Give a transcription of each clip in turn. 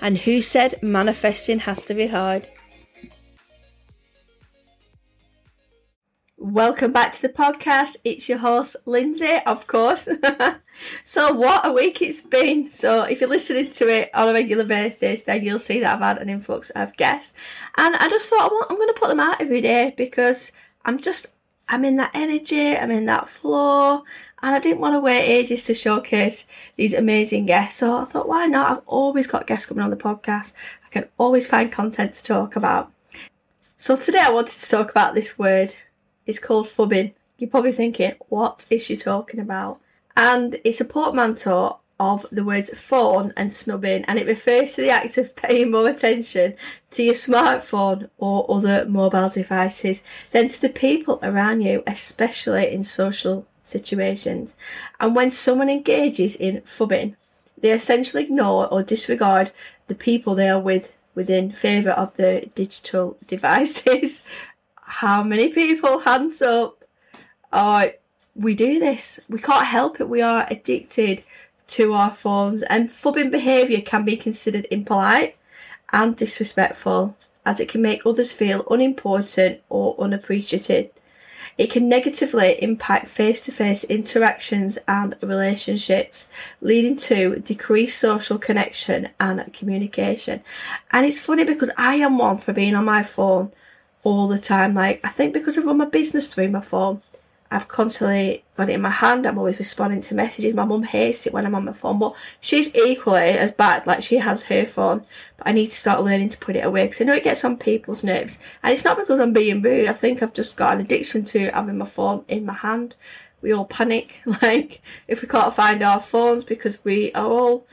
And who said manifesting has to be hard? Welcome back to the podcast. It's your host, Lindsay, of course. so, what a week it's been. So, if you're listening to it on a regular basis, then you'll see that I've had an influx of guests. And I just thought I'm going to put them out every day because I'm just, I'm in that energy, I'm in that flow, and I didn't want to wait ages to showcase these amazing guests. So, I thought, why not? I've always got guests coming on the podcast. I can always find content to talk about. So, today I wanted to talk about this word it's called phubbing. You're probably thinking, what is she talking about? And it's a portmanteau of the words phone and snubbing, and it refers to the act of paying more attention to your smartphone or other mobile devices than to the people around you, especially in social situations. And when someone engages in phubbing, they essentially ignore or disregard the people they are with within favour of the digital devices how many people, hands up, oh, we do this. We can't help it. We are addicted to our phones, and phubbing behaviour can be considered impolite and disrespectful, as it can make others feel unimportant or unappreciated. It can negatively impact face to face interactions and relationships, leading to decreased social connection and communication. And it's funny because I am one for being on my phone all the time. Like, I think because I run my business through my phone, I've constantly got it in my hand. I'm always responding to messages. My mum hates it when I'm on my phone, but she's equally as bad. Like, she has her phone, but I need to start learning to put it away because I know it gets on people's nerves. And it's not because I'm being rude. I think I've just got an addiction to having my phone in my hand. We all panic, like, if we can't find our phones because we are all.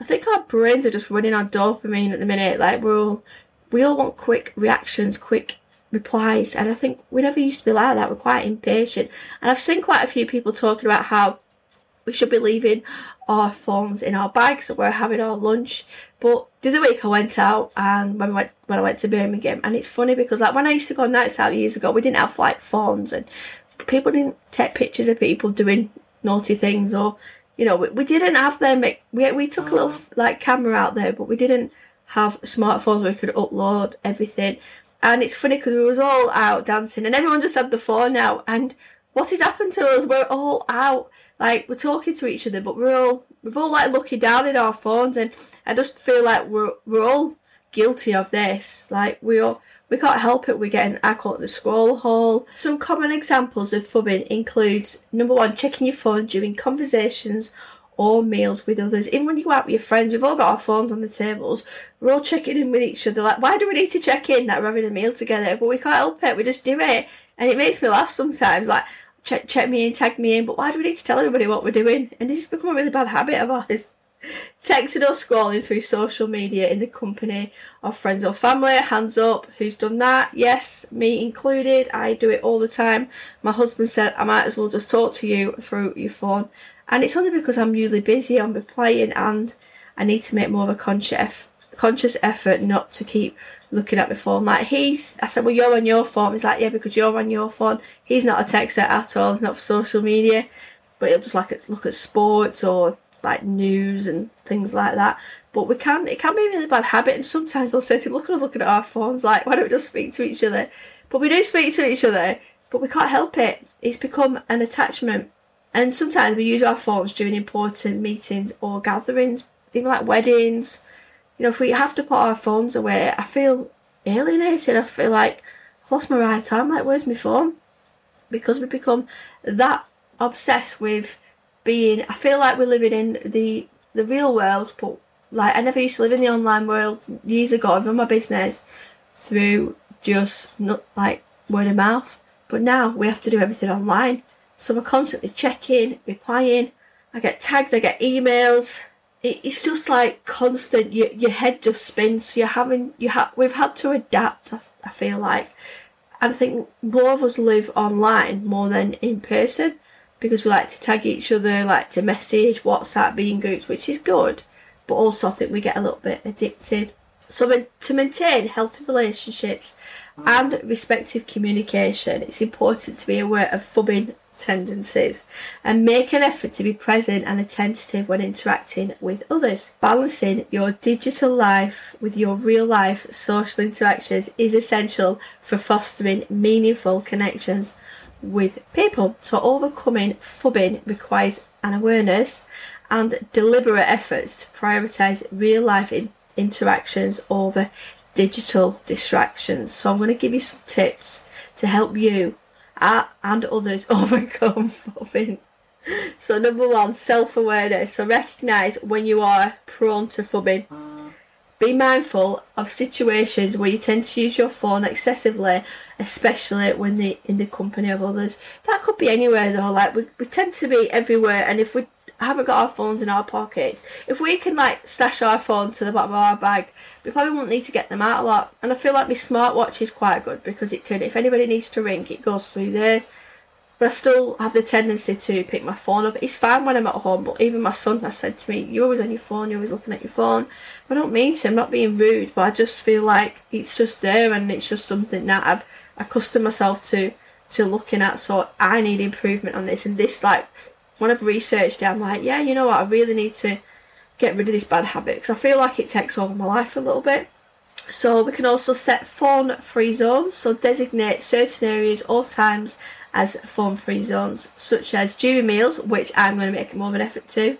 I think our brains are just running on dopamine at the minute. Like, we're all. We all want quick reactions, quick replies. And I think we never used to be like that. We're quite impatient. And I've seen quite a few people talking about how we should be leaving our phones in our bags that we're having our lunch. But the other week I went out and when, we went, when I went to Birmingham, and it's funny because like when I used to go nights out years ago, we didn't have like phones and people didn't take pictures of people doing naughty things or you know we, we didn't have them. We we took a little mm. like camera out there, but we didn't have smartphones where we could upload everything. And it's funny because we was all out dancing and everyone just had the phone out. And what has happened to us? We're all out, like we're talking to each other, but we're all we've all like looking down at our phones, and I just feel like we're we're all guilty of this. Like we all we can't help it. We're getting I call it the scroll hole. Some common examples of phubbing includes number one, checking your phone during conversations or meals with others. Even when you go out with your friends, we've all got our phones on the tables. We're all checking in with each other. Like, why do we need to check in that we're having a meal together? But we can't help it. We just do it, and it makes me laugh sometimes. Like, check check me in, tag me in. But why do we need to tell everybody what we're doing? And this has become a really bad habit of ours. Texting or scrolling through social media in the company of friends or family. Hands up, who's done that? Yes, me included. I do it all the time. My husband said I might as well just talk to you through your phone and it's only because I'm usually busy, I'm playing, and I need to make more of a conscious conscious effort not to keep looking at my phone. Like he's, I said, well, you're on your phone. He's like, yeah, because you're on your phone. He's not a texter at all. He's not for social media, but he'll just like look at sports or like news and things like that. But we can, it can be a really bad habit. And sometimes they'll say to look at us looking at our phones, like, why don't we just speak to each other? But we do speak to each other, but we can't help it. It's become an attachment and sometimes we use our phones during important meetings or gatherings, even like weddings. You know, if we have to put our phones away, I feel alienated. I feel like I've lost my right time. Like, where's my phone? Because we become that obsessed with being. I feel like we're living in the the real world, but like I never used to live in the online world years ago. I run my business through just not like word of mouth, but now we have to do everything online. So we're constantly checking, replying. I get tagged, I get emails. it's just like constant. Your your head just spins. So you're having you have we've had to adapt. I, I feel like, and I think more of us live online more than in person because we like to tag each other, like to message, WhatsApp, being groups, which is good. But also, I think we get a little bit addicted. So, to maintain healthy relationships and respective communication, it's important to be aware of phubbing tendencies and make an effort to be present and attentive when interacting with others. Balancing your digital life with your real life social interactions is essential for fostering meaningful connections with people. So, overcoming phubbing requires an awareness and deliberate efforts to prioritise real life in- interactions over digital distractions. So, I'm going to give you some tips to help you and others overcome phubbing. So, number one, self awareness. So, recognise when you are prone to phubbing. Be mindful of situations where you tend to use your phone excessively, especially when they in the company of others. That could be anywhere though. Like we, we tend to be everywhere, and if we haven't got our phones in our pockets, if we can like stash our phone to the bottom of our bag, we probably won't need to get them out a lot. And I feel like my smartwatch is quite good because it can, if anybody needs to ring, it goes through there. But I still have the tendency to pick my phone up. It's fine when I'm at home, but even my son has said to me, You're always on your phone, you're always looking at your phone. I don't mean to, I'm not being rude, but I just feel like it's just there and it's just something that I've accustomed myself to to looking at. So I need improvement on this. And this, like, when I've researched it, I'm like, yeah, you know what, I really need to get rid of this bad habit because I feel like it takes over my life a little bit. So we can also set phone free zones, so designate certain areas or times as phone free zones, such as during meals, which I'm going to make more of an effort to,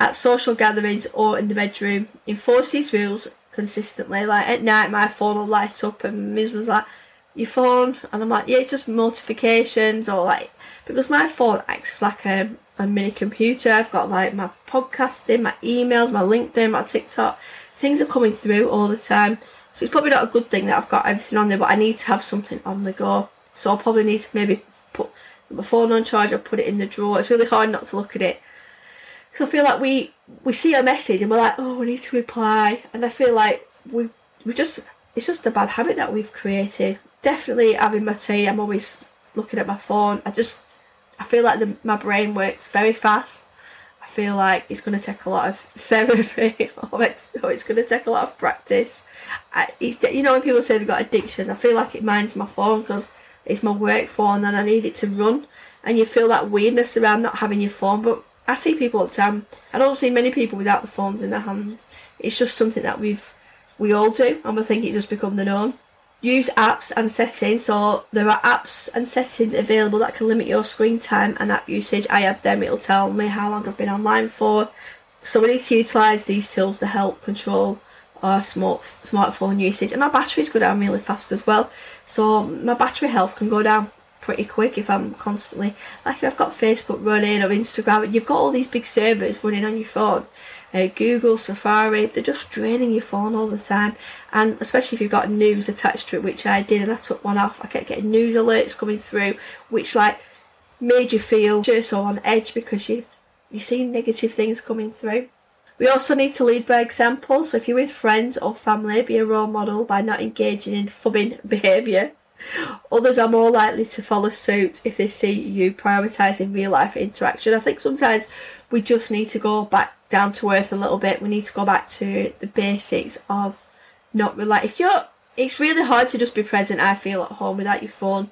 at social gatherings or in the bedroom. Enforce these rules consistently. Like at night, my phone will light up, and Miz was like, "Your phone," and I'm like, "Yeah, it's just notifications or like because my phone acts like a a mini computer. I've got like my podcasting, my emails, my LinkedIn, my TikTok. Things are coming through all the time. So it's probably not a good thing that I've got everything on there, but I need to have something on the go. So I'll probably need to maybe put my phone on charge or put it in the drawer. It's really hard not to look at it. Because I feel like we we see a message and we're like, oh, we need to reply. And I feel like we we just it's just a bad habit that we've created. Definitely having my tea, I'm always looking at my phone. I just I feel like the, my brain works very fast. I feel like it's going to take a lot of therapy, or it's, or it's going to take a lot of practice. I, you know, when people say they've got addiction, I feel like it mine's my phone because it's my work phone and I need it to run. And you feel that weirdness around not having your phone. But I see people all the time. I don't see many people without the phones in their hand. It's just something that we've we all do, and I think it's just become the norm use apps and settings. So there are apps and settings available that can limit your screen time and app usage. I have them, it'll tell me how long I've been online for. So we need to utilise these tools to help control our smart smartphone usage. And our batteries go down really fast as well. So my battery health can go down pretty quick if I'm constantly like if I've got Facebook running or Instagram, you've got all these big servers running on your phone uh, Google, Safari, they're just draining your phone all the time. And especially if you've got news attached to it, which I did, and I took one off, I kept getting news alerts coming through, which like made you feel just so on edge because you you see negative things coming through. We also need to lead by example. So if you're with friends or family, be a role model by not engaging in phubbing behaviour. Others are more likely to follow suit if they see you prioritising real life interaction. I think sometimes we just need to go back down to earth a little bit. We need to go back to the basics of not rely. If you're, it's really hard to just be present. I feel at home without your phone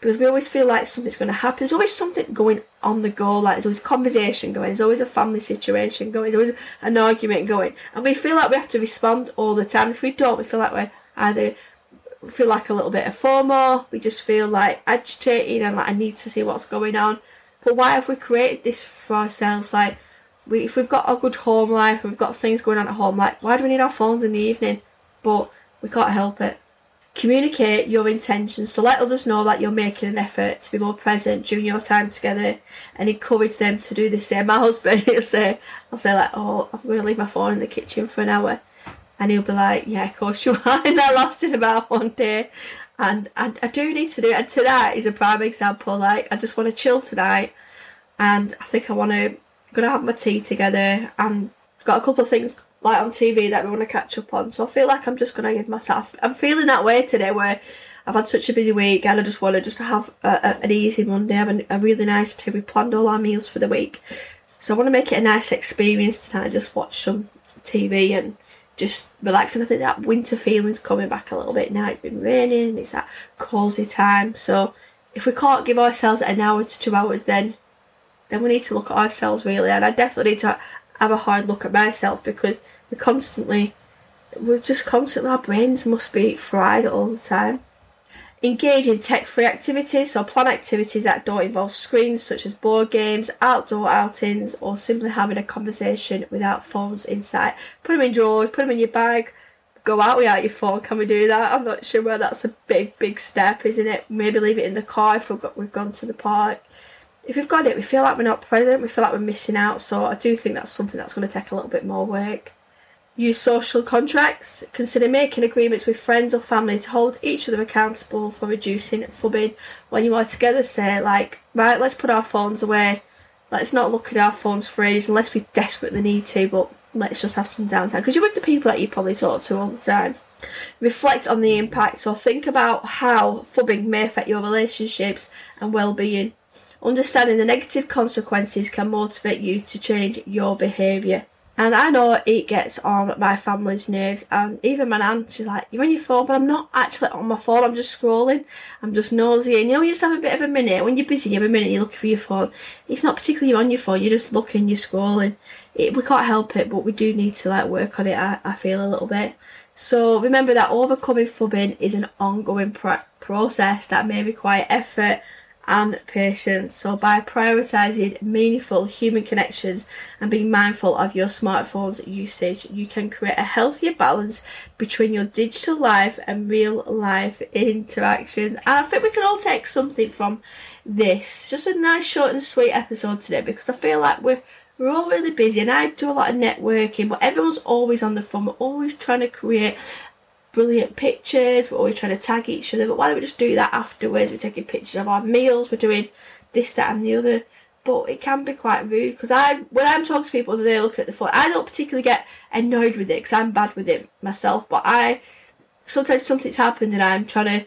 because we always feel like something's going to happen. There's always something going on the go. Like there's always conversation going. There's always a family situation going. There's always an argument going, and we feel like we have to respond all the time. If we don't, we feel like we're either feel like a little bit of FOMO. We just feel like agitated and like I need to see what's going on. But why have we created this for ourselves? Like we, if we've got a good home life, we've got things going on at home, like why do we need our phones in the evening? But we can't help it. Communicate your intentions, so let others know that you're making an effort to be more present during your time together, and encourage them to do the same. My husband, he'll say, "I'll say like, oh, I'm going to leave my phone in the kitchen for an hour," and he'll be like, "Yeah, of course you are." And that lasted about one day, and I, I do need to do it. And tonight is a prime example. Like, I just want to chill tonight, and I think I want to gonna have my tea together and got a couple of things like on TV that we want to catch up on. So I feel like I'm just gonna give myself. I'm feeling that way today, where I've had such a busy week, and I just want to just have a, a, an easy Monday, have a, a really nice day. We planned all our meals for the week, so I want to make it a nice experience tonight. Just watch some TV and just relax. And I think that winter feeling's coming back a little bit now. It's been raining. It's that cosy time. So if we can't give ourselves an hour to two hours, then then we need to look at ourselves really. And I definitely need to have a hard look at myself because we're constantly, we're just constantly, our brains must be fried all the time. Engage in tech free activities, so plan activities that don't involve screens, such as board games, outdoor outings, or simply having a conversation without phones in sight. Put them in drawers, put them in your bag, go out without your phone. Can we do that? I'm not sure where that's a big, big step, isn't it? Maybe leave it in the car if we've, got, we've gone to the park. If we've got it, we feel like we're not present, we feel like we're missing out, so I do think that's something that's going to take a little bit more work. Use social contracts. Consider making agreements with friends or family to hold each other accountable for reducing phubbing when you are together. Say, like, right, let's put our phones away. Let's not look at our phones for ages unless we desperately need to, but let's just have some downtime. Because you're with the people that you probably talk to all the time. Reflect on the impact. or think about how phubbing may affect your relationships and well-being. Understanding the negative consequences can motivate you to change your behaviour. And I know it gets on my family's nerves, and even my nan, she's like, You're on your phone, but I'm not actually on my phone, I'm just scrolling, I'm just nosy. And you know, you just have a bit of a minute, when you're busy, you have a minute, you're looking for your phone. It's not particularly on your phone, you're just looking, you're scrolling. It, we can't help it, but we do need to like work on it, I, I feel a little bit. So remember that overcoming phubbing is an ongoing pro- process that may require effort and patience. So, by prioritizing meaningful human connections and being mindful of your smartphone's usage, you can create a healthier balance between your digital life and real life interactions. And I think we can all take something from this. Just a nice, short, and sweet episode today because I feel like we're we're all really busy and I do a lot of networking, but everyone's always on the phone. We're always trying to create brilliant pictures. We're always trying to tag each other, but why don't we just do that afterwards? We're taking pictures of our meals. We're doing this, that, and the other. But it can be quite rude because I, when I'm talking to people, they look at the phone. I don't particularly get annoyed with it because I'm bad with it myself. But I sometimes something's happened and I'm trying to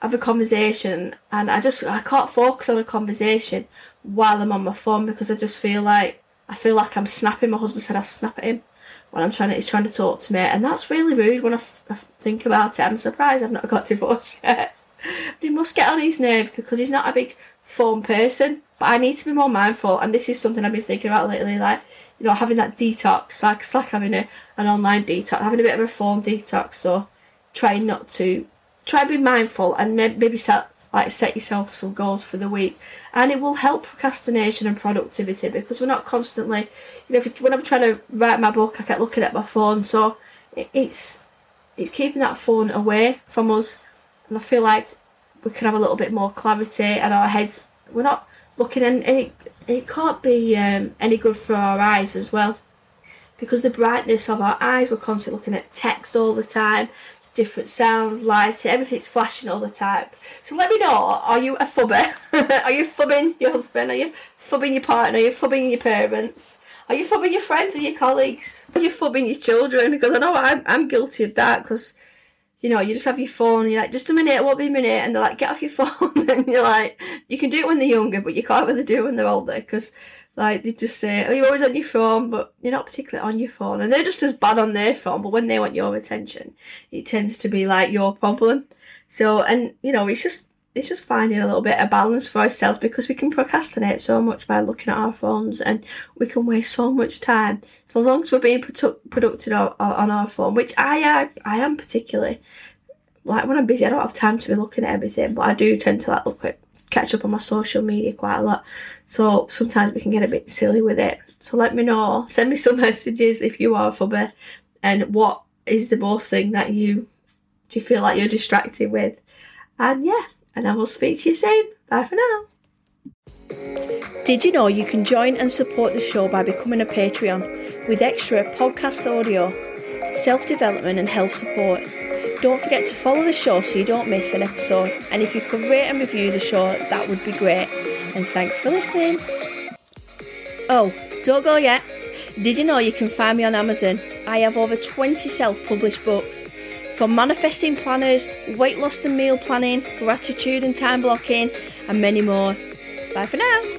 have a conversation and I just I can't focus on a conversation while I'm on my phone because I just feel like I feel like I'm snapping. My husband said I'll snap at him when I'm trying to, he's trying to talk to me, and that's really rude when I, f- I think about it. I'm surprised I've not got divorced yet. but he must get on his nerve because he's not a big phone person. But I need to be more mindful, and this is something I've been thinking about lately, like you know, having that detox, like it's like having a, an online detox, having a bit of a phone detox. So trying not to try and be mindful and maybe set like set yourself some goals for the week. And it will help procrastination and productivity because we're not constantly you know when i'm trying to write my book i kept looking at my phone. So it, it's it's keeping that phone away from us. And i feel like we can have a little bit more clarity and our heads. We're not looking and, and it, it can't be um, any good for our eyes as well because the brightness of our eyes we're constantly looking at text all the time different sounds, lighting, everything's flashing all the time. So let me know, are you a phubber? are you phubbing your husband? Are you phubbing your partner? Are you phubbing your parents? Are you phubbing your friends or your colleagues? Are you phubbing your children? Because I know I'm, I'm guilty of that because, you know, you just have your phone and you're like, just a minute, it won't be a minute. And they're like, get off your phone. and you're like, you can do it when they're younger, but you can't really do it when they're older because like they just say, "Oh, you're always on your phone," but you're not particularly on your phone, and they're just as bad on their phone. But when they want your attention, it tends to be like your problem. So, and you know, it's just it's just finding a little bit of balance for ourselves because we can procrastinate so much by looking at our phones, and we can waste so much time. So as long as we're being produ- productive on our phone, which I I, I am particularly like when I'm busy, I don't have time to be looking at everything, but I do tend to like look at catch up on my social media quite a lot. So sometimes we can get a bit silly with it. So let me know. Send me some messages if you are a phubber and what is the most thing that you do you feel like you're distracted with. And yeah, and I will speak to you soon. Bye for now. Did you know you can join and support the show by becoming a Patreon with extra podcast audio, self development, and health support? Don't forget to follow the show so you don't miss an episode. And if you could rate and review the show, that would be great. And thanks for listening. Oh, don't go yet. Did you know you can find me on Amazon? I have over 20 self published books. From manifesting planners, weight loss and meal planning, gratitude and time blocking, and many more. Bye for now.